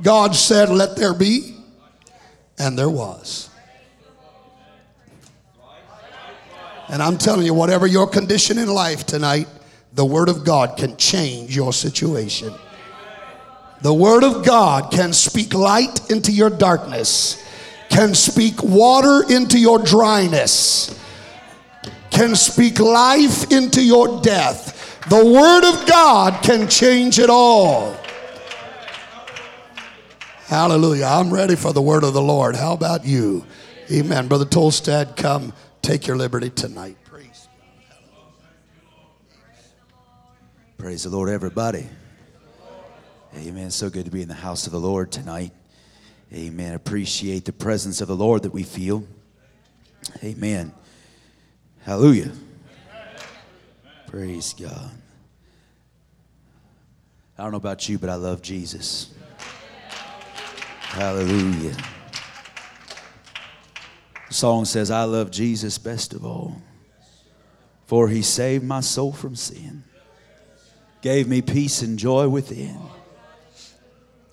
God said, Let there be, and there was. And I'm telling you, whatever your condition in life tonight, the Word of God can change your situation. The Word of God can speak light into your darkness, can speak water into your dryness, can speak life into your death. The Word of God can change it all. Hallelujah. I'm ready for the word of the Lord. How about you? Amen. Brother Tolstad, come take your liberty tonight. Praise. Praise the Lord, everybody. Amen. So good to be in the house of the Lord tonight. Amen. Appreciate the presence of the Lord that we feel. Amen. Hallelujah. Praise God. I don't know about you, but I love Jesus. Hallelujah. The song says, I love Jesus best of all, for he saved my soul from sin, gave me peace and joy within.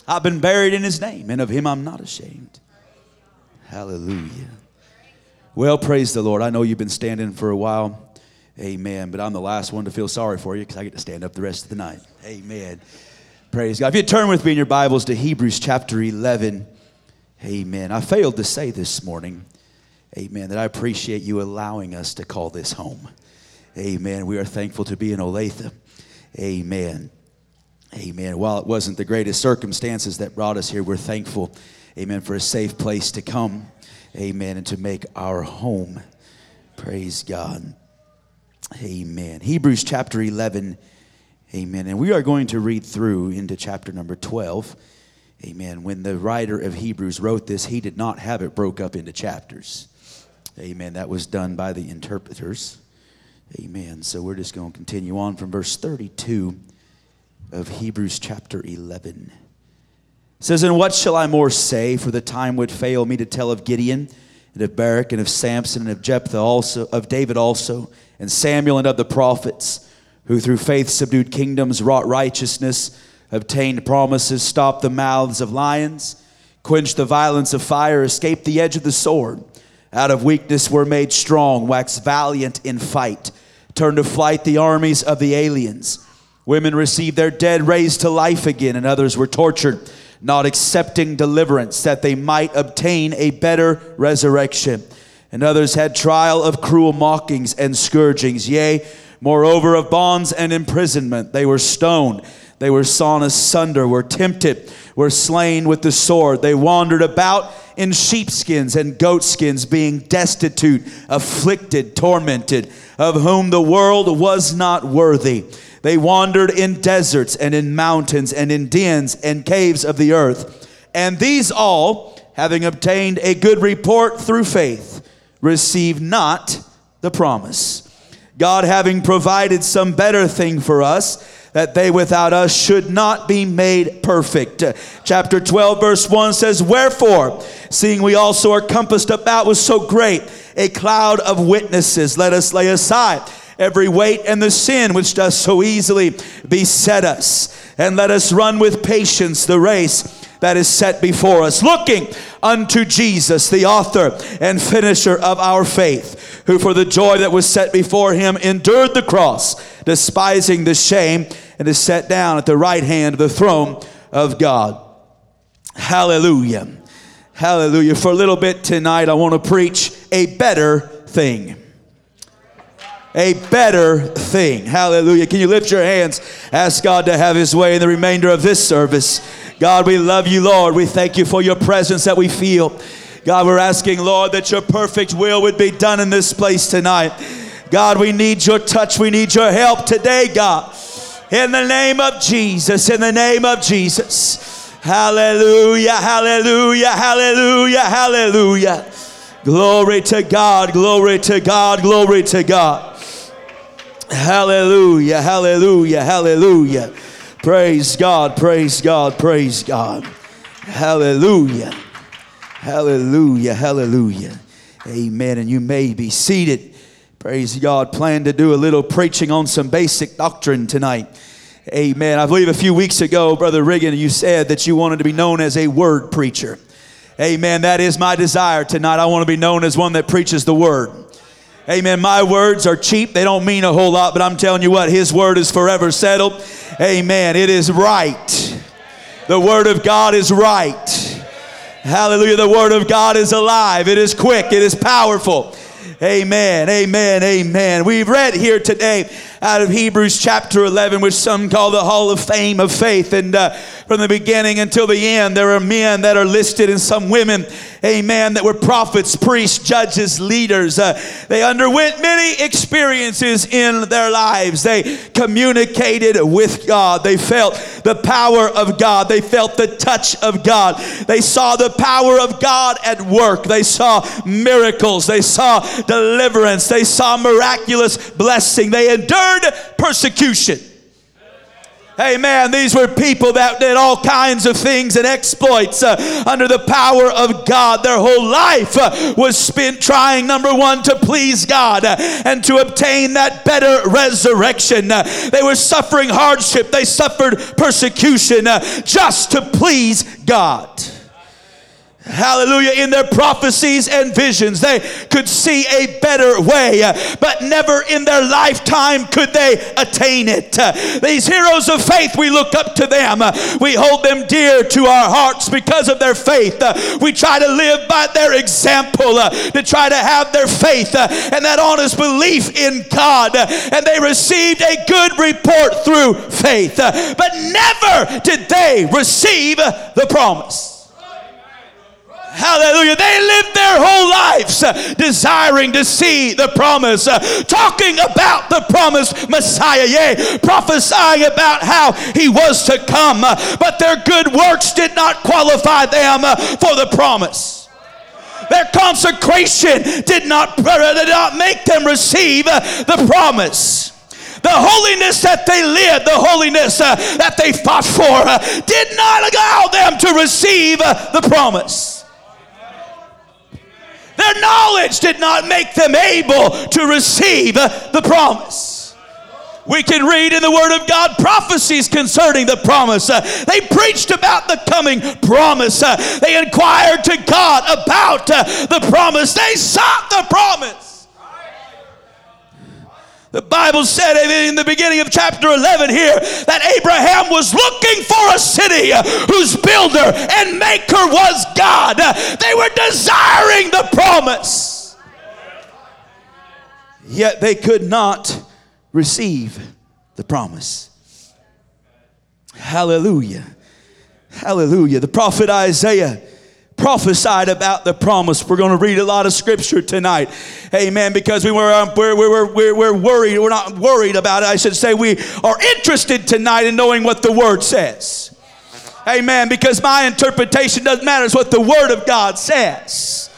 I've been buried in his name, and of him I'm not ashamed. Hallelujah. Well, praise the Lord. I know you've been standing for a while. Amen. But I'm the last one to feel sorry for you because I get to stand up the rest of the night. Amen. Praise God. If you turn with me in your Bibles to Hebrews chapter 11, amen. I failed to say this morning, amen, that I appreciate you allowing us to call this home. Amen. We are thankful to be in Olathe. Amen. Amen. While it wasn't the greatest circumstances that brought us here, we're thankful, amen, for a safe place to come, amen, and to make our home. Praise God. Amen. Hebrews chapter 11 Amen. And we are going to read through into chapter number 12. Amen. When the writer of Hebrews wrote this, he did not have it broke up into chapters. Amen. That was done by the interpreters. Amen. So we're just going to continue on from verse 32 of Hebrews chapter 11. It says, And what shall I more say? For the time would fail me to tell of Gideon and of Barak and of Samson and of Jephthah also, of David also, and Samuel and of the prophets who through faith subdued kingdoms, wrought righteousness, obtained promises, stopped the mouths of lions, quenched the violence of fire, escaped the edge of the sword. Out of weakness were made strong, waxed valiant in fight, turned to flight the armies of the aliens. Women received their dead raised to life again, and others were tortured, not accepting deliverance, that they might obtain a better resurrection. And others had trial of cruel mockings and scourgings, yea, Moreover, of bonds and imprisonment, they were stoned, they were sawn asunder, were tempted, were slain with the sword. They wandered about in sheepskins and goatskins, being destitute, afflicted, tormented, of whom the world was not worthy. They wandered in deserts and in mountains and in dens and caves of the earth. And these all, having obtained a good report through faith, received not the promise God having provided some better thing for us, that they without us should not be made perfect. Chapter 12, verse 1 says, Wherefore, seeing we also are compassed about with so great a cloud of witnesses, let us lay aside every weight and the sin which does so easily beset us, and let us run with patience the race that is set before us, looking unto Jesus, the author and finisher of our faith, who for the joy that was set before him endured the cross, despising the shame, and is set down at the right hand of the throne of God. Hallelujah. Hallelujah. For a little bit tonight, I want to preach a better thing a better thing. Hallelujah. Can you lift your hands? Ask God to have His way in the remainder of this service. God, we love you, Lord. We thank you for your presence that we feel. God, we're asking, Lord, that your perfect will would be done in this place tonight. God, we need your touch. We need your help today, God. In the name of Jesus, in the name of Jesus. Hallelujah, hallelujah, hallelujah, hallelujah. Glory to God, glory to God, glory to God. Hallelujah, hallelujah, hallelujah. Praise God, praise God, praise God. Hallelujah, hallelujah, hallelujah. Amen. And you may be seated. Praise God. Plan to do a little preaching on some basic doctrine tonight. Amen. I believe a few weeks ago, Brother Riggin, you said that you wanted to be known as a word preacher. Amen. That is my desire tonight. I want to be known as one that preaches the word. Amen. My words are cheap. They don't mean a whole lot, but I'm telling you what, His word is forever settled. Amen. It is right. The word of God is right. Hallelujah. The word of God is alive. It is quick. It is powerful. Amen. Amen. Amen. We've read here today out of Hebrews chapter 11, which some call the Hall of Fame of Faith. And uh, from the beginning until the end, there are men that are listed and some women, amen, that were prophets, priests, judges, leaders. Uh, they underwent many experiences in their lives. They communicated with God. They felt the power of God. They felt the touch of God. They saw the power of God at work. They saw miracles. They saw deliverance. They saw miraculous blessing. They endured persecution. Amen. These were people that did all kinds of things and exploits uh, under the power of God. Their whole life uh, was spent trying, number one, to please God uh, and to obtain that better resurrection. Uh, they were suffering hardship, they suffered persecution uh, just to please God. Hallelujah. In their prophecies and visions, they could see a better way, but never in their lifetime could they attain it. These heroes of faith, we look up to them. We hold them dear to our hearts because of their faith. We try to live by their example, to try to have their faith and that honest belief in God. And they received a good report through faith, but never did they receive the promise. Hallelujah. They lived their whole lives desiring to see the promise, talking about the promised Messiah, yea, prophesying about how he was to come. But their good works did not qualify them for the promise. Their consecration did not, did not make them receive the promise. The holiness that they lived, the holiness uh, that they fought for, uh, did not allow them to receive uh, the promise. Their knowledge did not make them able to receive the promise. We can read in the Word of God prophecies concerning the promise. Uh, they preached about the coming promise. Uh, they inquired to God about uh, the promise. They sought the promise. The Bible said in the beginning of chapter 11 here that Abraham was looking for a city whose builder and maker was God. They were desiring the promise. Yet they could not receive the promise. Hallelujah. Hallelujah. The prophet Isaiah prophesied about the promise. We're going to read a lot of scripture tonight. Amen. Because we were, um, we're, we're, we're, we're worried. We're not worried about it. I should say we are interested tonight in knowing what the word says. Amen. Because my interpretation doesn't matter. It's what the word of God says.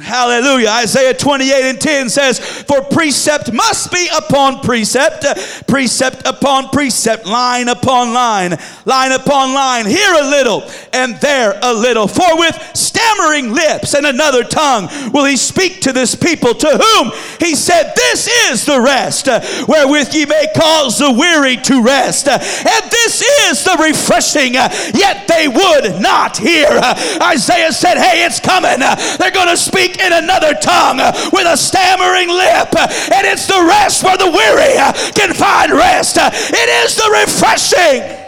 Hallelujah. Isaiah 28 and 10 says, For precept must be upon precept, precept upon precept, line upon line, line upon line, here a little and there a little. For with stammering lips and another tongue will he speak to this people, to whom he said, This is the rest, wherewith ye may cause the weary to rest. And this is the refreshing, yet they would not hear. Isaiah said, Hey, it's coming. They're going to speak speak in another tongue with a stammering lip. And it's the rest where the weary can find rest. It is the refreshing.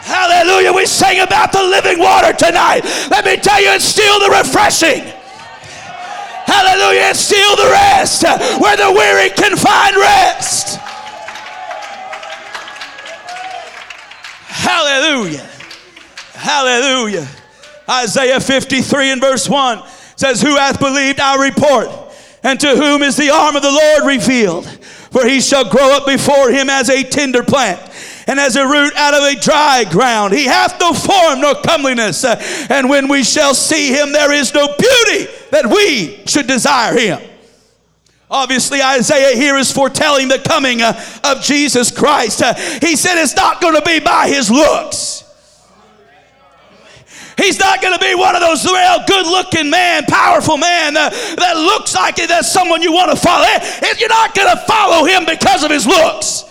Hallelujah. We sing about the living water tonight. Let me tell you, it's still the refreshing. Hallelujah. It's still the rest where the weary can find rest. Hallelujah. Hallelujah. Isaiah 53 and verse 1 says, Who hath believed our report? And to whom is the arm of the Lord revealed? For he shall grow up before him as a tender plant and as a root out of a dry ground. He hath no form nor comeliness. and when we shall see him, there is no beauty that we should desire him. Obviously, Isaiah here is foretelling the coming uh, of Jesus Christ. Uh, he said it's not going to be by his looks. He He's not going to be one of those real good looking man, powerful man uh, that looks like it, that's someone you want to follow. If you're not going to follow him because of his looks.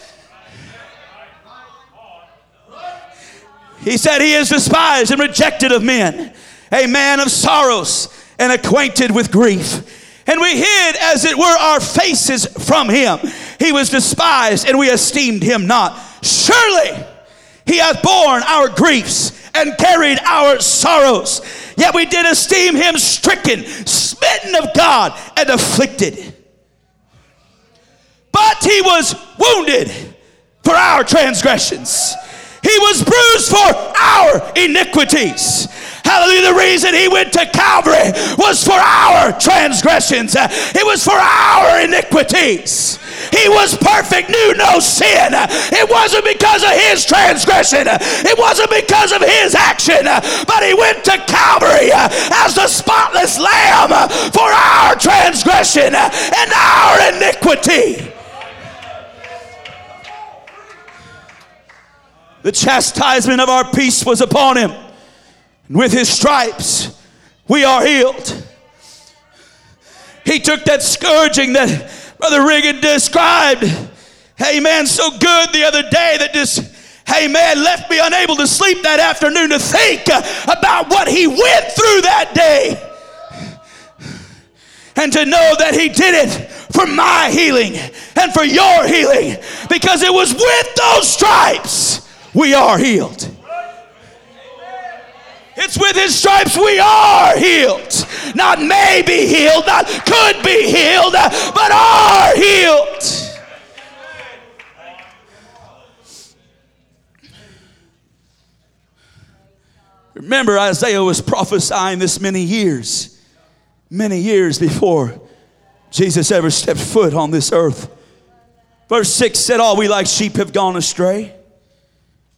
He said he is despised and rejected of men, a man of sorrows and acquainted with grief. And we hid, as it were, our faces from him. He was despised, and we esteemed him not. Surely he hath borne our griefs and carried our sorrows. Yet we did esteem him stricken, smitten of God, and afflicted. But he was wounded for our transgressions, he was bruised for our iniquities. Hallelujah. The reason he went to Calvary was for our transgressions, it was for our iniquities. He was perfect, knew no sin. It wasn't because of his transgression, it wasn't because of his action, but he went to Calvary uh, as the spotless lamb for our transgression and our iniquity. The chastisement of our peace was upon him and with his stripes, we are healed. He took that scourging that Brother Regan described, hey man, so good the other day that just, hey man, left me unable to sleep that afternoon to think about what he went through that day. And to know that he did it for my healing and for your healing because it was with those stripes we are healed. It's with his stripes we are healed. Not may be healed, not could be healed, but are healed. Remember, Isaiah was prophesying this many years, many years before Jesus ever stepped foot on this earth. Verse 6 said, All we like sheep have gone astray.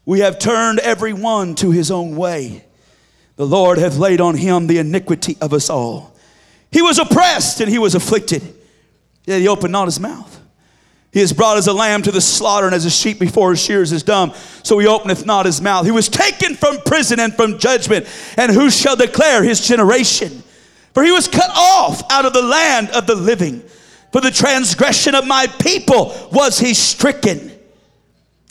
We have turned every one to his own way the Lord hath laid on him the iniquity of us all. He was oppressed and he was afflicted, yet he opened not his mouth. He is brought as a lamb to the slaughter, and as a sheep before his shears is dumb, so he openeth not his mouth. He was taken from prison and from judgment, and who shall declare his generation? For he was cut off out of the land of the living. For the transgression of my people was he stricken.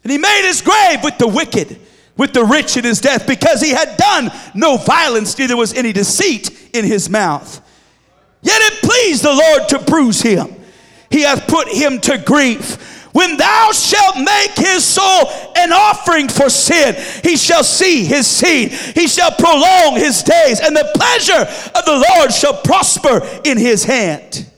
And he made his grave with the wicked with the rich in his death because he had done no violence, neither was any deceit in his mouth. Yet it pleased the Lord to bruise him. He hath put him to grief. When thou shalt make his soul an offering for sin, he shall see his seed. He shall prolong his days, and the pleasure of the Lord shall prosper in his hand.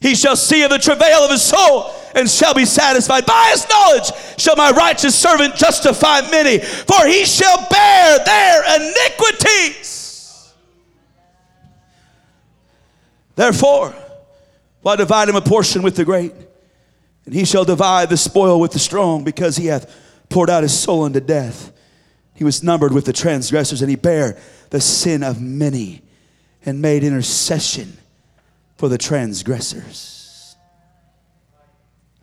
He shall see of the travail of his soul and shall be satisfied. By his knowledge shall my righteous servant justify many, for he shall bear their iniquities. Therefore, why divide him a portion with the great? And he shall divide the spoil with the strong, because he hath poured out his soul unto death. He was numbered with the transgressors, and he bare the sin of many, and made intercession for the transgressors.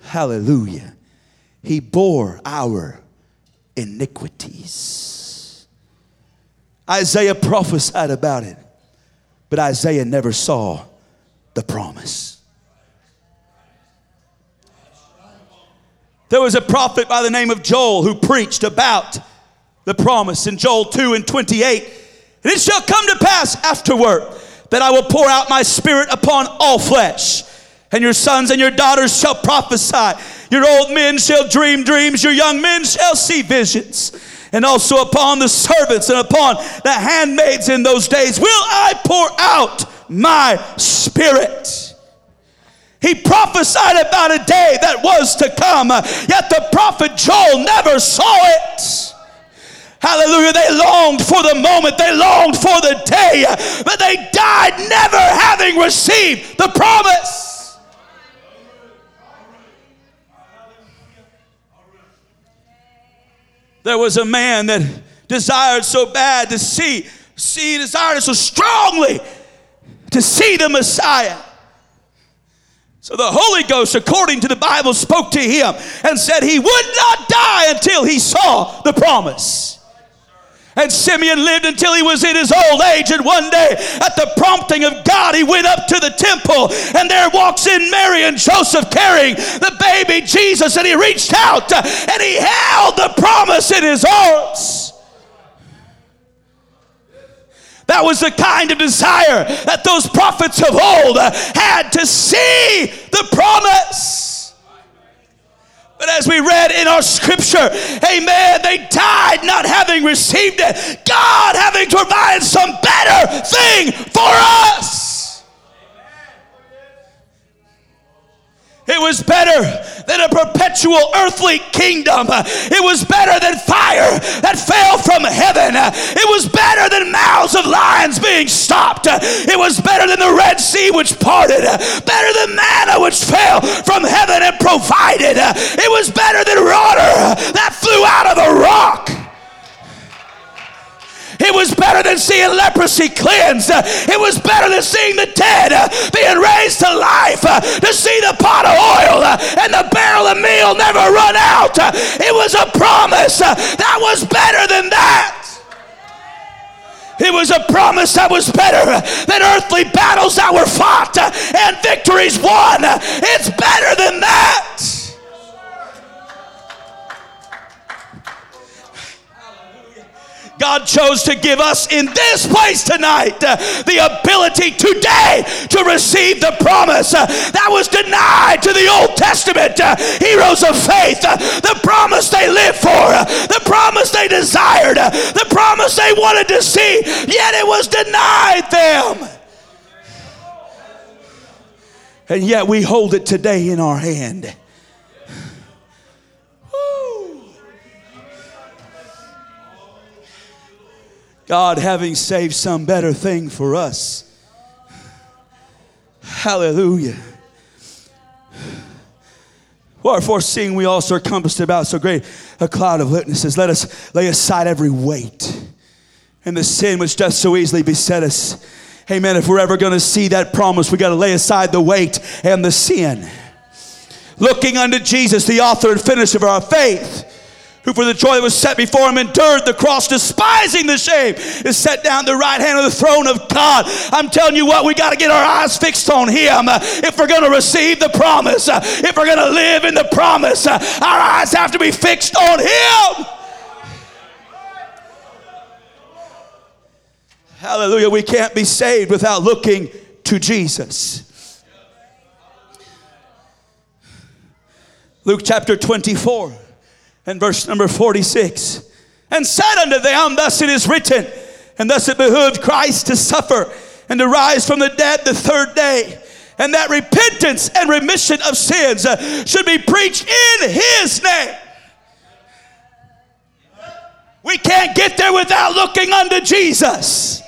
Hallelujah. He bore our iniquities. Isaiah prophesied about it, but Isaiah never saw the promise. There was a prophet by the name of Joel who preached about the promise in Joel 2 and 28. And it shall come to pass afterward that I will pour out my spirit upon all flesh. And your sons and your daughters shall prophesy. Your old men shall dream dreams. Your young men shall see visions. And also upon the servants and upon the handmaids in those days will I pour out my spirit. He prophesied about a day that was to come, yet the prophet Joel never saw it. Hallelujah. They longed for the moment, they longed for the day, but they died never having received the promise. There was a man that desired so bad to see, see, desired so strongly to see the Messiah. So the Holy Ghost, according to the Bible, spoke to him and said he would not die until he saw the promise. And Simeon lived until he was in his old age. And one day, at the prompting of God, he went up to the temple. And there walks in Mary and Joseph carrying the baby Jesus. And he reached out uh, and he held the promise in his arms. That was the kind of desire that those prophets of old uh, had to see the promise. But as we read in our scripture, amen, they died not having received it, God having provided some better thing for us. It was better than a perpetual earthly kingdom. It was better than fire that fell from heaven. It was better than mouths of lions being stopped. It was better than the Red Sea which parted. Better than manna which fell from heaven and provided. It was better than water that flew out of the rock. It was better than seeing leprosy cleansed. It was better than seeing the dead uh, being raised to life. Uh, to see the pot of oil uh, and the barrel of meal never run out. It was a promise that was better than that. It was a promise that was better than earthly battles that were fought and victories won. It's better than that. God chose to give us in this place tonight uh, the ability today to receive the promise uh, that was denied to the Old Testament uh, heroes of faith. The promise they lived for, the promise they desired, the promise they wanted to see, yet it was denied them. And yet we hold it today in our hand. God having saved some better thing for us. Hallelujah. Wherefore, seeing we also are compassed about so great a cloud of witnesses, let us lay aside every weight and the sin which does so easily beset us. Amen. If we're ever going to see that promise, we got to lay aside the weight and the sin. Looking unto Jesus, the author and finisher of our faith who for the joy that was set before him endured the cross, despising the shame, is set down the right hand of the throne of God. I'm telling you what, we got to get our eyes fixed on him uh, if we're going to receive the promise, uh, if we're going to live in the promise. Uh, our eyes have to be fixed on him. Hallelujah. We can't be saved without looking to Jesus. Luke chapter 24 and verse number 46 and said unto them, Thus it is written, and thus it behooved Christ to suffer and to rise from the dead the third day, and that repentance and remission of sins uh, should be preached in his name. We can't get there without looking unto Jesus.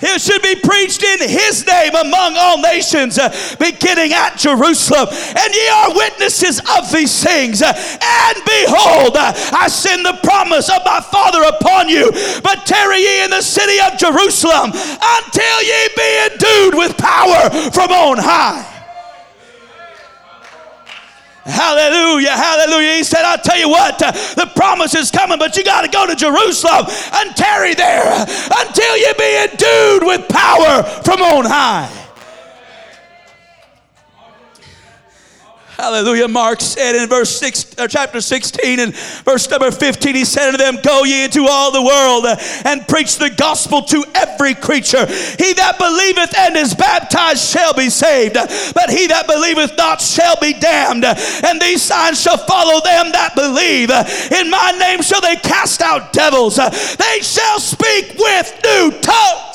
It should be preached in his name among all nations, uh, beginning at Jerusalem. And ye are witnesses of these things. Uh, and behold, uh, I send the promise of my Father upon you. But tarry ye in the city of Jerusalem until ye be endued with power from on high. Hallelujah, hallelujah. He said, I'll tell you what, uh, the promise is coming, but you got to go to Jerusalem and tarry there until you be endued with power from on high. Hallelujah. Mark said in verse 6, uh, chapter 16 and verse number 15, he said unto them, Go ye into all the world uh, and preach the gospel to every creature. He that believeth and is baptized shall be saved, but he that believeth not shall be damned. And these signs shall follow them that believe. In my name shall they cast out devils. They shall speak with new tongues.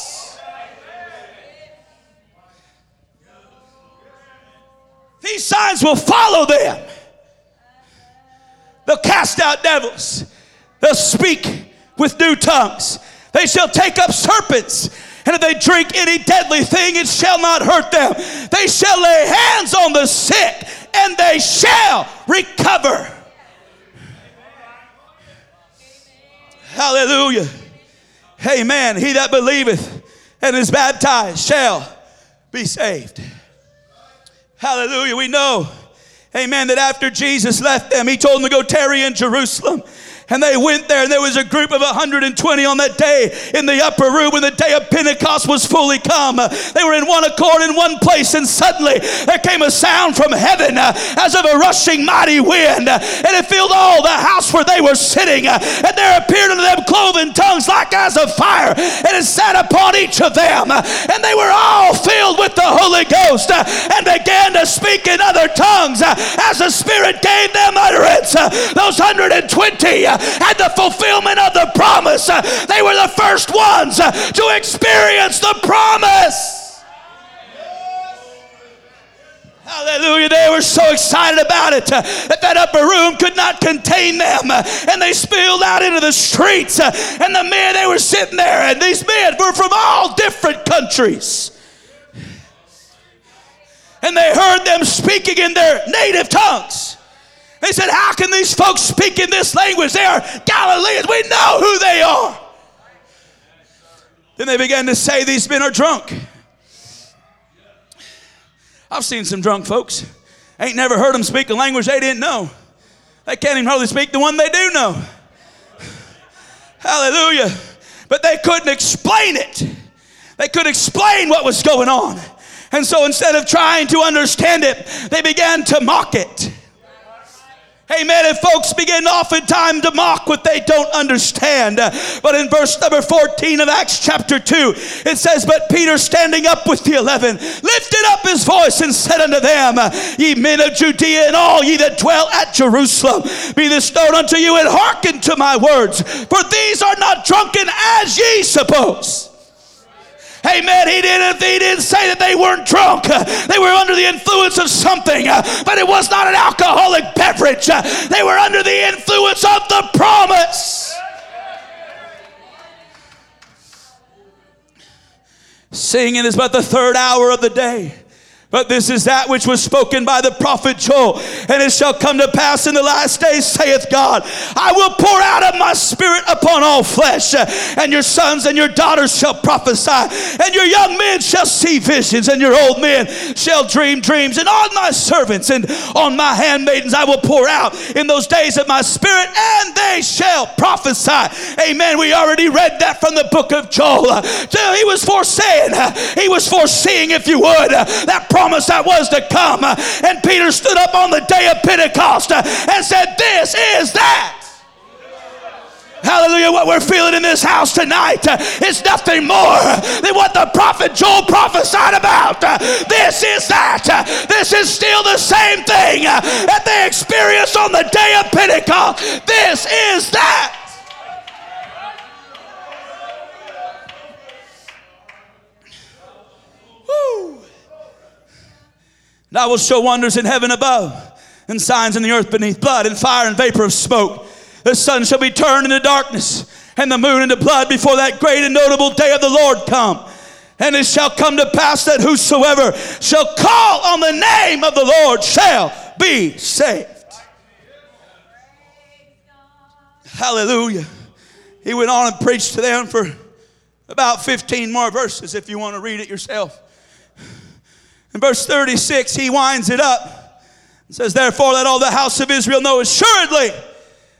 These signs will follow them. They'll cast out devils. They'll speak with new tongues. They shall take up serpents. And if they drink any deadly thing, it shall not hurt them. They shall lay hands on the sick and they shall recover. Hallelujah. Amen. He that believeth and is baptized shall be saved. Hallelujah. We know, amen, that after Jesus left them, he told them to go tarry in Jerusalem And they went there, and there was a group of 120 on that day in the upper room when the day of Pentecost was fully come. They were in one accord in one place, and suddenly there came a sound from heaven uh, as of a rushing mighty wind, and it filled all the house where they were sitting. And there appeared unto them cloven tongues as of fire, and it sat upon each of them. And they were all filled with the Holy Ghost and began to speak in other tongues as the Spirit gave them utterance. Those 120 at the fulfillment of the promise. They were the first ones to experience the promise. Hallelujah. They were so excited about it uh, that that upper room could not contain them. Uh, and they spilled out into the streets. Uh, and the men, they were sitting there. And these men were from all different countries. And they heard them speaking in their native tongues. They said, How can these folks speak in this language? They are Galileans. We know who they are. Then they began to say, These men are drunk. I've seen some drunk folks. Ain't never heard them speak a language they didn't know. They can't even hardly speak the one they do know. Hallelujah. But they couldn't explain it. They couldn't explain what was going on. And so instead of trying to understand it, they began to mock it. Amen. And folks begin oftentimes to mock what they don't understand. But in verse number 14 of Acts chapter 2, it says, But Peter standing up with the eleven lifted up his voice and said unto them, Ye men of Judea and all ye that dwell at Jerusalem, be this known unto you and hearken to my words. For these are not drunken as ye suppose. Amen. He didn't, he didn't say that they weren't drunk. They were under the influence of something, but it was not an alcoholic beverage. They were under the influence of the promise. Singing is but the third hour of the day. But this is that which was spoken by the prophet Joel. And it shall come to pass in the last days, saith God, I will pour out of my spirit upon all flesh, and your sons and your daughters shall prophesy, and your young men shall see visions, and your old men shall dream dreams. And on my servants and on my handmaidens I will pour out in those days of my spirit, and they shall prophesy. Amen. We already read that from the book of Joel. He was foreseeing, he was foreseeing, if you would, that promise that was to come. And Peter stood up on the day of Pentecost and said, This is that. Hallelujah. What we're feeling in this house tonight uh, is nothing more than what the prophet Joel prophesied about. Uh, this is that. Uh, this is still the same thing that they experienced on the day of Pentecost. This is that. Woo. And I will show wonders in heaven above, and signs in the earth beneath, blood and fire and vapor of smoke. The sun shall be turned into darkness, and the moon into blood before that great and notable day of the Lord come. And it shall come to pass that whosoever shall call on the name of the Lord shall be saved. Hallelujah. He went on and preached to them for about 15 more verses if you want to read it yourself. In verse 36, he winds it up and says, Therefore, let all the house of Israel know assuredly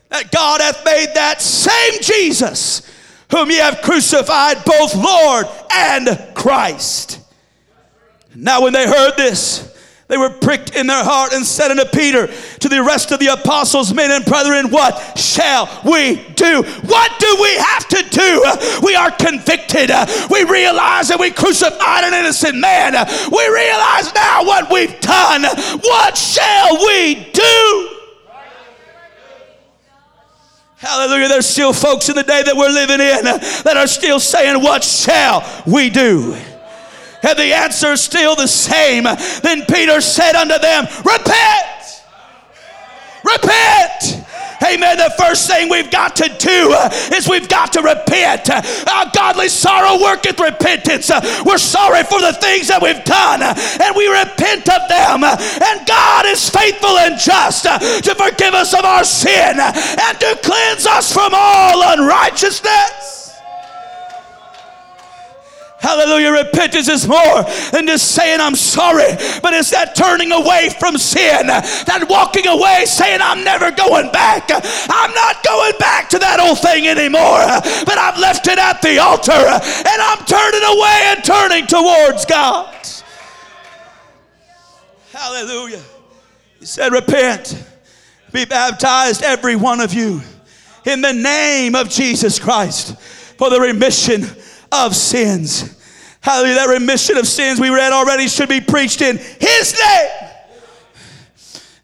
that God hath made that same Jesus whom ye have crucified, both Lord and Christ. Now, when they heard this, they were pricked in their heart and said unto Peter, to the rest of the apostles, men and brethren, what shall we do? What do we have to do? We are convicted. We realize that we crucified an innocent man. We realize now what we've done. What shall we do? Hallelujah. There's still folks in the day that we're living in that are still saying, What shall we do? And the answer is still the same. Then Peter said unto them, Repent! Repent! Amen. The first thing we've got to do is we've got to repent. Our godly sorrow worketh repentance. We're sorry for the things that we've done and we repent of them. And God is faithful and just to forgive us of our sin and to cleanse us from all unrighteousness. Hallelujah. Repentance is more than just saying I'm sorry, but it's that turning away from sin, that walking away saying I'm never going back. I'm not going back to that old thing anymore, but I've left it at the altar and I'm turning away and turning towards God. Hallelujah. He said, Repent, be baptized, every one of you, in the name of Jesus Christ for the remission of sins. Hallelujah. That remission of sins we read already should be preached in His name.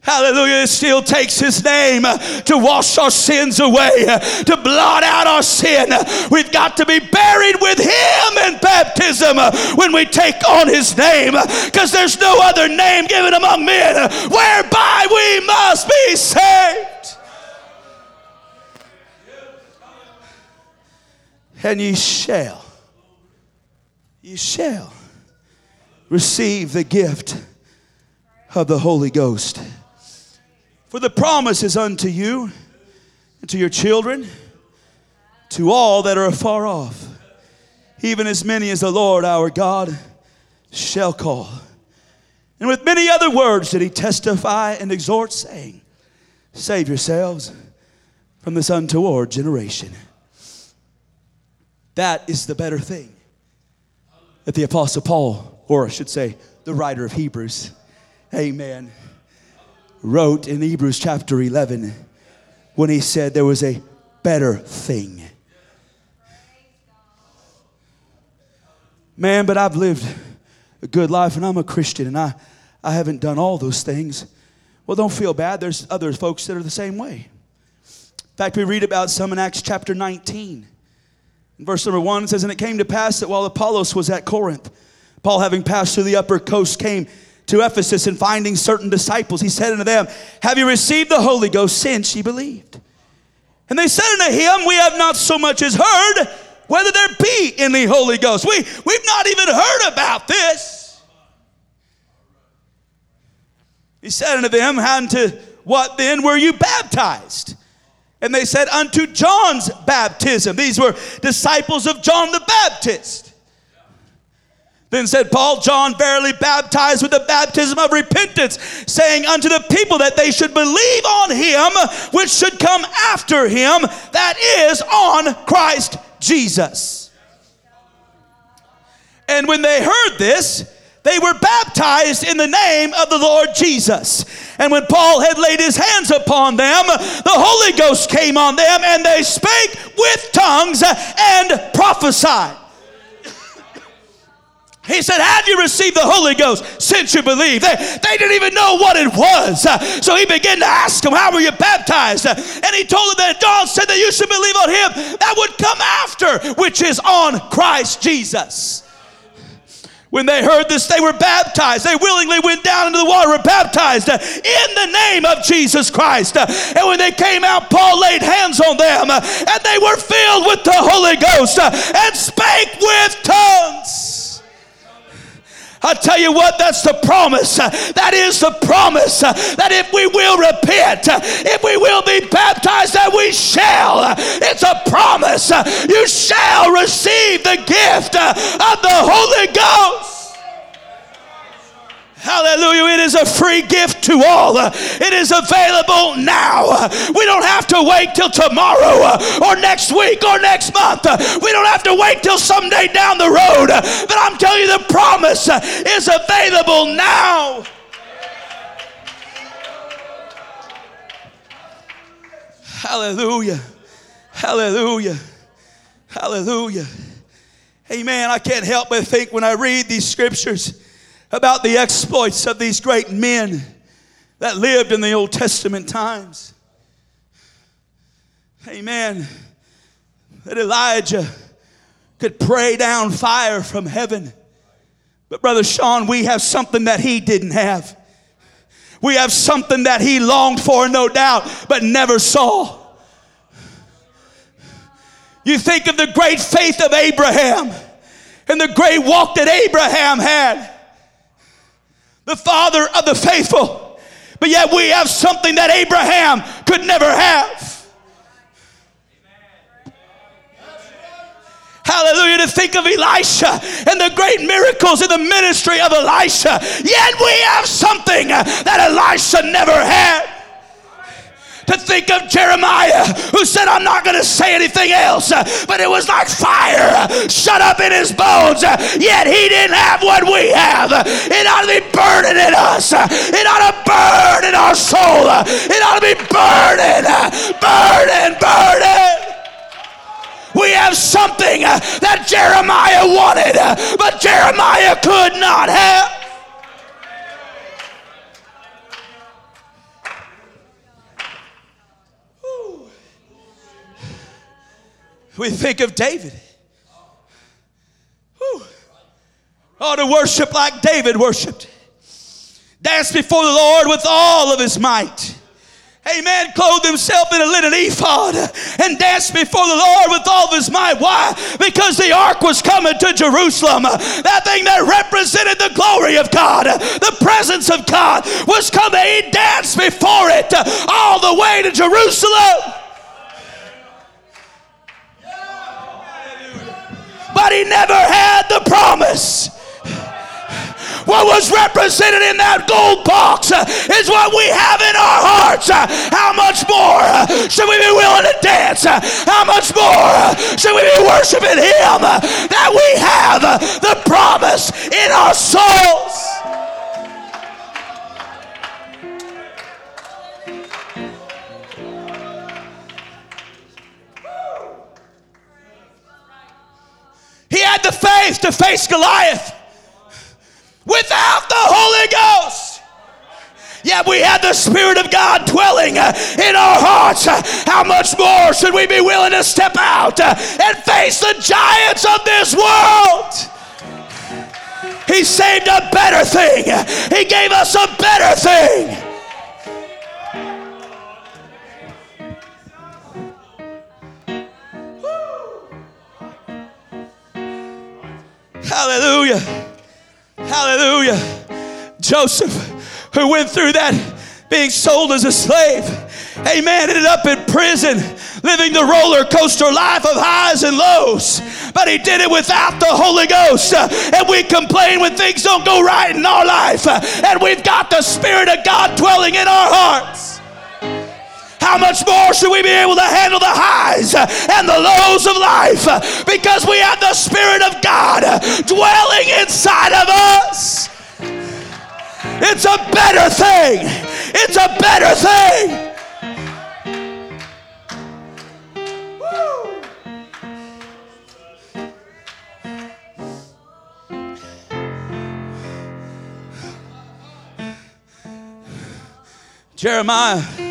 Hallelujah. It still takes His name to wash our sins away, to blot out our sin. We've got to be buried with Him in baptism when we take on His name, because there's no other name given among men whereby we must be saved. And ye shall you shall receive the gift of the Holy Ghost. For the promise is unto you and to your children, to all that are afar off, even as many as the Lord our God shall call. And with many other words did he testify and exhort, saying, Save yourselves from this untoward generation. That is the better thing that the Apostle Paul, or I should say, the writer of Hebrews, amen, wrote in Hebrews chapter 11 when he said there was a better thing. Man, but I've lived a good life and I'm a Christian and I, I haven't done all those things. Well, don't feel bad. There's other folks that are the same way. In fact, we read about some in Acts chapter 19. In verse number one, it says, And it came to pass that while Apollos was at Corinth, Paul, having passed through the upper coast, came to Ephesus and finding certain disciples, he said unto them, Have you received the Holy Ghost since ye believed? And they said unto him, We have not so much as heard whether there be any Holy Ghost. We, we've not even heard about this. He said unto them, Unto what then were you baptized? And they said, Unto John's baptism. These were disciples of John the Baptist. Then said Paul, John verily baptized with the baptism of repentance, saying unto the people that they should believe on him which should come after him, that is, on Christ Jesus. And when they heard this, they were baptized in the name of the Lord Jesus. And when Paul had laid his hands upon them, the Holy Ghost came on them, and they spake with tongues and prophesied. He said, Have you received the Holy Ghost since you believe? They, they didn't even know what it was. So he began to ask them, How were you baptized? And he told them that God said that you should believe on him that would come after, which is on Christ Jesus. When they heard this, they were baptized. They willingly went down into the water, were baptized in the name of Jesus Christ. And when they came out, Paul laid hands on them, and they were filled with the Holy Ghost and spake with tongues. I tell you what, that's the promise. That is the promise that if we will repent, if we will be baptized, that we shall. It's a promise. You shall receive the gift the Holy Ghost. Hallelujah. It is a free gift to all. It is available now. We don't have to wait till tomorrow or next week or next month. We don't have to wait till someday down the road. But I'm telling you, the promise is available now. Hallelujah. Hallelujah. Hallelujah. Amen. I can't help but think when I read these scriptures about the exploits of these great men that lived in the Old Testament times. Amen. That Elijah could pray down fire from heaven. But, Brother Sean, we have something that he didn't have. We have something that he longed for, no doubt, but never saw. You think of the great faith of Abraham and the great walk that Abraham had the father of the faithful. But yet we have something that Abraham could never have. Hallelujah. To think of Elisha and the great miracles in the ministry of Elisha. Yet we have something that Elisha never had to think of Jeremiah who said, I'm not going to say anything else. But it was like fire shut up in his bones. Yet he didn't have what we have. It ought to be burning in us. It ought to burn in our soul. It ought to be burning, burning, burning. We have something that Jeremiah wanted, but Jeremiah could not have. We think of David. Whew. Oh, to worship like David worshiped. Dance before the Lord with all of his might. Amen. Clothed himself in a linen ephod and danced before the Lord with all of his might. Why? Because the ark was coming to Jerusalem. That thing that represented the glory of God, the presence of God was coming. He danced before it all the way to Jerusalem. He never had the promise. What was represented in that gold box uh, is what we have in our hearts. Uh, how much more uh, should we be willing to dance? How much more should we be worshiping Him that we have the promise in our souls? He had the faith to face Goliath without the Holy Ghost. Yet we had the Spirit of God dwelling uh, in our hearts. How much more should we be willing to step out uh, and face the giants of this world? He saved a better thing, He gave us a better thing. Hallelujah. Hallelujah. Joseph, who went through that being sold as a slave, amen, ended up in prison, living the roller coaster life of highs and lows. But he did it without the Holy Ghost. And we complain when things don't go right in our life. And we've got the Spirit of God dwelling in our hearts. How much more should we be able to handle the highs and the lows of life because we have the Spirit of God dwelling inside of us? It's a better thing. It's a better thing. Jeremiah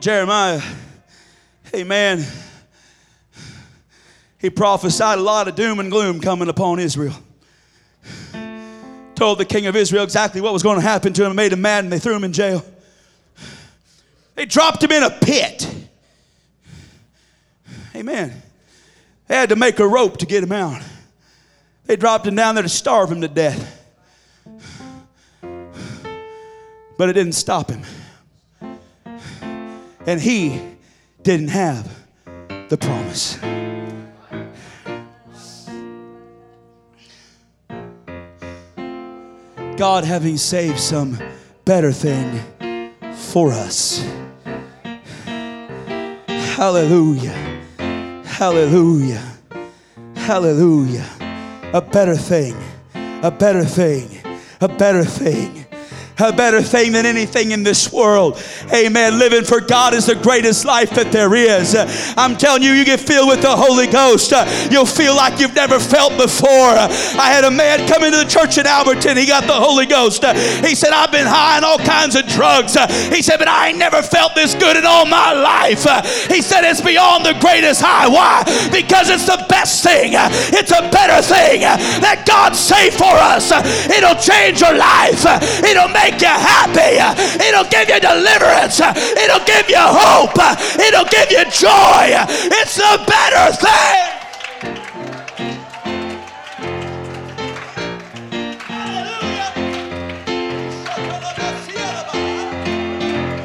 Jeremiah, amen. He prophesied a lot of doom and gloom coming upon Israel. Told the king of Israel exactly what was going to happen to him, made him mad, and they threw him in jail. They dropped him in a pit. Amen. They had to make a rope to get him out. They dropped him down there to starve him to death. But it didn't stop him and he didn't have the promise. God having saved some better thing for us. Hallelujah. Hallelujah. Hallelujah. A better thing. A better thing. A better thing a better thing than anything in this world. Amen. Living for God is the greatest life that there is. I'm telling you, you get filled with the Holy Ghost. Uh, you'll feel like you've never felt before. I had a man come into the church in Alberton. He got the Holy Ghost. He said, I've been high on all kinds of drugs. He said, but I ain't never felt this good in all my life. He said, it's beyond the greatest high. Why? Because it's the best thing. It's a better thing that God saved for us. It'll change your life. It'll make make you happy. It'll give you deliverance. It'll give you hope. It'll give you joy. It's a better thing.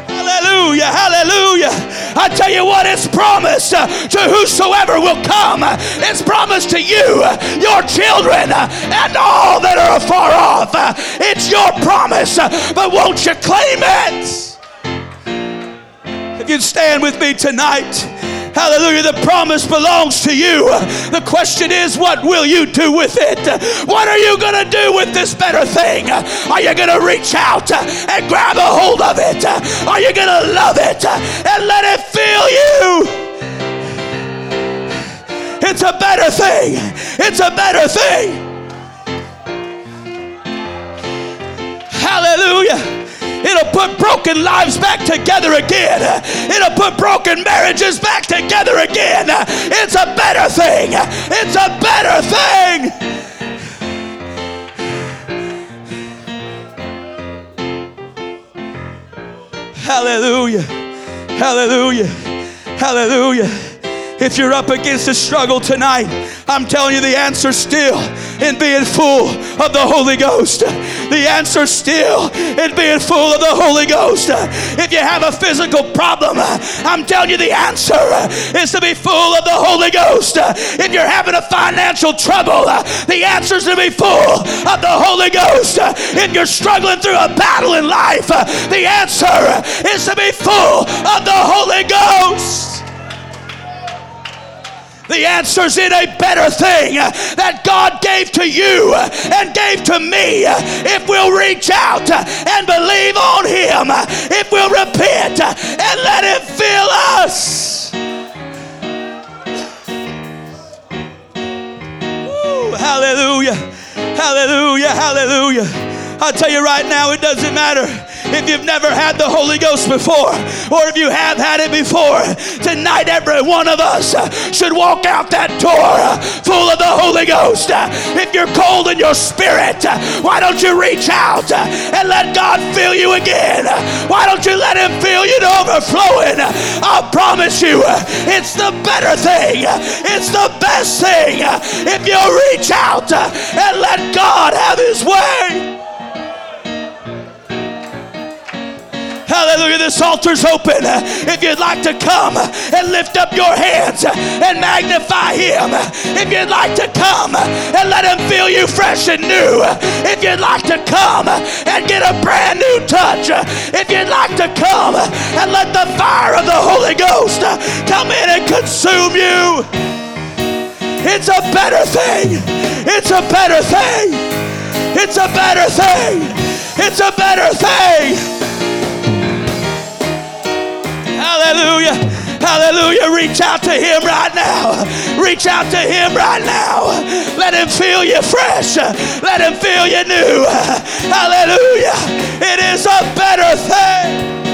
Hallelujah, hallelujah. I tell you what, it's promised to whosoever will come. It's promised to you, your children, and all that are afar off. It's your promise, but won't you claim it? If you'd stand with me tonight. Hallelujah. The promise belongs to you. The question is, what will you do with it? What are you going to do with this better thing? Are you going to reach out and grab a hold of it? Are you going to love it and let it fill you? It's a better thing. It's a better thing. Hallelujah. It'll put broken lives back together again. It'll put broken marriages back together again. It's a better thing. It's a better thing. Hallelujah. Hallelujah. Hallelujah. If you're up against a struggle tonight, I'm telling you the answer still in being full of the Holy Ghost. The answer still in being full of the Holy Ghost. If you have a physical problem, I'm telling you the answer is to be full of the Holy Ghost. If you're having a financial trouble, the answer is to be full of the Holy Ghost. If you're struggling through a battle in life, the answer is to be full of the Holy Ghost. The answer's in a better thing that God gave to you and gave to me if we'll reach out and believe on Him, if we'll repent and let Him fill us. Hallelujah, hallelujah, hallelujah. I'll tell you right now, it doesn't matter if you've never had the Holy Ghost before, or if you have had it before, tonight every one of us should walk out that door full of the Holy Ghost. If you're cold in your spirit, why don't you reach out and let God fill you again? Why don't you let Him fill you to overflowing? I promise you, it's the better thing, it's the best thing if you reach out and let God have His way. Hallelujah. This altar's open. If you'd like to come and lift up your hands and magnify Him, if you'd like to come and let Him fill you fresh and new, if you'd like to come and get a brand new touch, if you'd like to come and let the fire of the Holy Ghost come in and consume you, it's a better thing. It's a better thing. It's a better thing. It's a better thing. Hallelujah. Hallelujah. Reach out to him right now. Reach out to him right now. Let him feel you fresh. Let him feel you new. Hallelujah. It is a better thing.